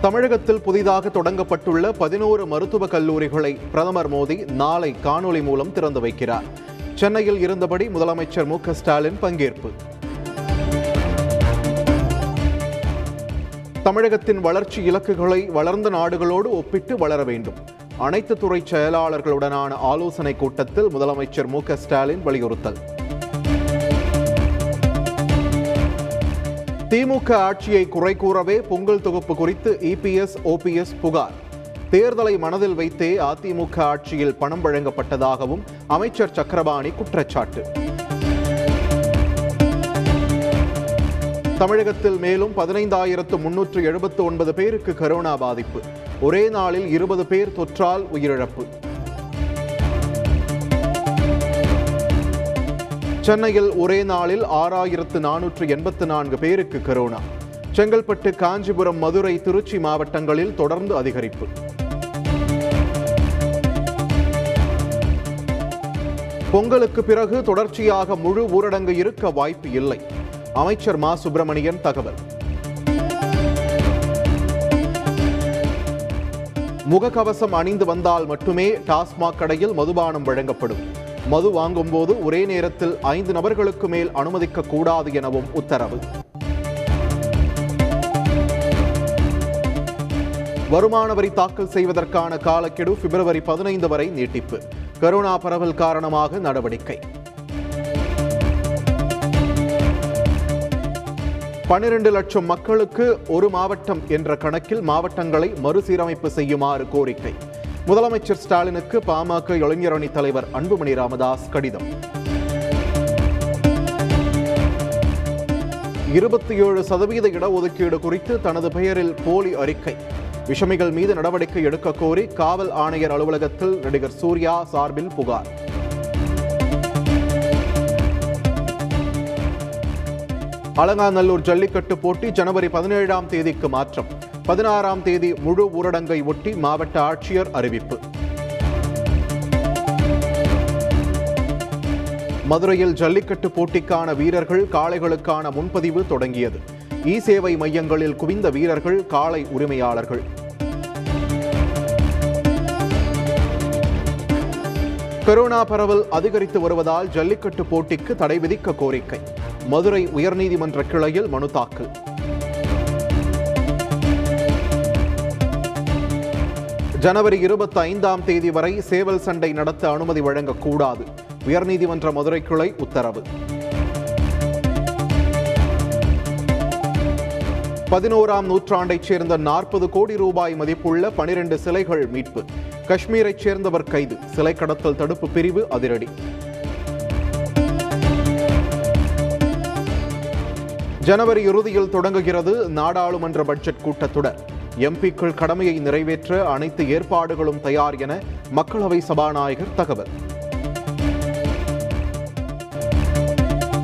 தமிழகத்தில் புதிதாக தொடங்கப்பட்டுள்ள பதினோரு மருத்துவக் கல்லூரிகளை பிரதமர் மோடி நாளை காணொலி மூலம் திறந்து வைக்கிறார். சென்னையில் இருந்தபடி முதலமைச்சர் மு ஸ்டாலின் பங்கேற்பு. தமிழகத்தின் வளர்ச்சி இலக்குகளை வளர்ந்த நாடுகளோடு ஒப்பிட்டு வளர வேண்டும். அனைத்து துறை செயலாளர்களுடனான ஆலோசனைக் கூட்டத்தில் முதலமைச்சர் மு ஸ்டாலின் வலியுறுத்தல். திமுக ஆட்சியை குறை கூறவே பொங்கல் தொகுப்பு குறித்து இபிஎஸ் ஓபிஎஸ் புகார். தேர்தலை மனதில் வைத்தே அதிமுக ஆட்சியில் பணம் வழங்கப்பட்டதாகவும் அமைச்சர் சக்கரபாணி குற்றச்சாட்டு. தமிழகத்தில் மேலும் பதினைந்தாயிரத்து முன்னூற்று எழுபத்து ஒன்பது பேருக்கு கரோனா பாதிப்பு. ஒரே நாளில் இருபது பேர் தொற்றால் உயிரிழப்பு. சென்னையில் ஒரே நாளில் ஆறாயிரத்து நானூற்று எண்பத்து நான்கு பேருக்கு கரோனா செங்கல்பட்டு காஞ்சிபுரம் மதுரை திருச்சி மாவட்டங்களில் தொடர்ந்து அதிகரிப்பு. பொங்கலுக்கு பிறகு தொடர்ச்சியாக முழு ஊரடங்கு இருக்க வாய்ப்பு இல்லை. அமைச்சர் மா. சுப்பிரமணியன் தகவல். முகக்கவசம் அணிந்து வந்தால் மட்டுமே டாஸ்மாக் கடையில் மதுபானம் வழங்கப்படும். மது வாங்கும்போது ஒரே நேரத்தில் ஐந்து நபர்களுக்கு மேல் அனுமதிக்க கூடாது எனவும் உத்தரவு. வருமான வரி தாக்கல் செய்வதற்கான காலக்கெடு பிப்ரவரி பதினைந்து வரை நீட்டிப்பு. கரோனா பரவல் காரணமாக நடவடிக்கை. பன்னிரண்டு லட்சம் மக்களுக்கு ஒரு மாவட்டம் என்ற கணக்கில் மாவட்டங்களை மறுசீரமைப்பு செய்யுமாறு கோரிக்கை. முதலமைச்சர் ஸ்டாலினுக்கு பாமக இளைஞரணி தலைவர் அன்புமணி ராமதாஸ் கடிதம். இருபத்தி ஏழு சதவீத இடஒதுக்கீடு குறித்து தனது பெயரில் போலி அறிக்கை. விஷமிகள் மீது நடவடிக்கை எடுக்க கோரி காவல் ஆணையர் அலுவலகத்தில் நடிகர் சூர்யா சார்பில் புகார். அலங்காநல்லூர் ஜல்லிக்கட்டு போட்டி ஜனவரி பதினேழாம் தேதிக்கு மாற்றம். பதினாறாம் தேதி முழு ஊரடங்கை ஒட்டி மாவட்ட ஆட்சியர் அறிவிப்பு. மதுரையில் ஜல்லிக்கட்டு போட்டிக்கான வீரர்கள் காளைகளுக்கான முன்பதிவு தொடங்கியது. இ சேவை மையங்களில் குவிந்த வீரர்கள் காளை உரிமையாளர்கள். கொரோனா பரவல் அதிகரித்து வருவதால் ஜல்லிக்கட்டு போட்டிக்கு தடை விதிக்க கோரிக்கை. மதுரை உயர்நீதிமன்ற கிளையில் மனு தாக்கல். ஜனவரி இருபத்தி ஐந்தாம் தேதி வரை சேவல் சண்டை நடத்த அனுமதி வழங்கக்கூடாது. உயர்நீதிமன்ற மதுரை கிளை உத்தரவு. பதினோராம் நூற்றாண்டைச் சேர்ந்த நாற்பது கோடி ரூபாய் மதிப்புள்ள பனிரெண்டு சிலைகள் மீட்பு. காஷ்மீரைச் சேர்ந்தவர் கைது. சிலை கடத்தல் தடுப்பு பிரிவு அதிரடி. ஜனவரி இறுதியில் தொடங்குகிறது நாடாளுமன்ற பட்ஜெட் கூட்டத்தொடர். எம்பிக்கள் கடமையை நிறைவேற்ற அனைத்து ஏற்பாடுகளும் தயார் என மக்களவை சபாநாயகர் தகவல்.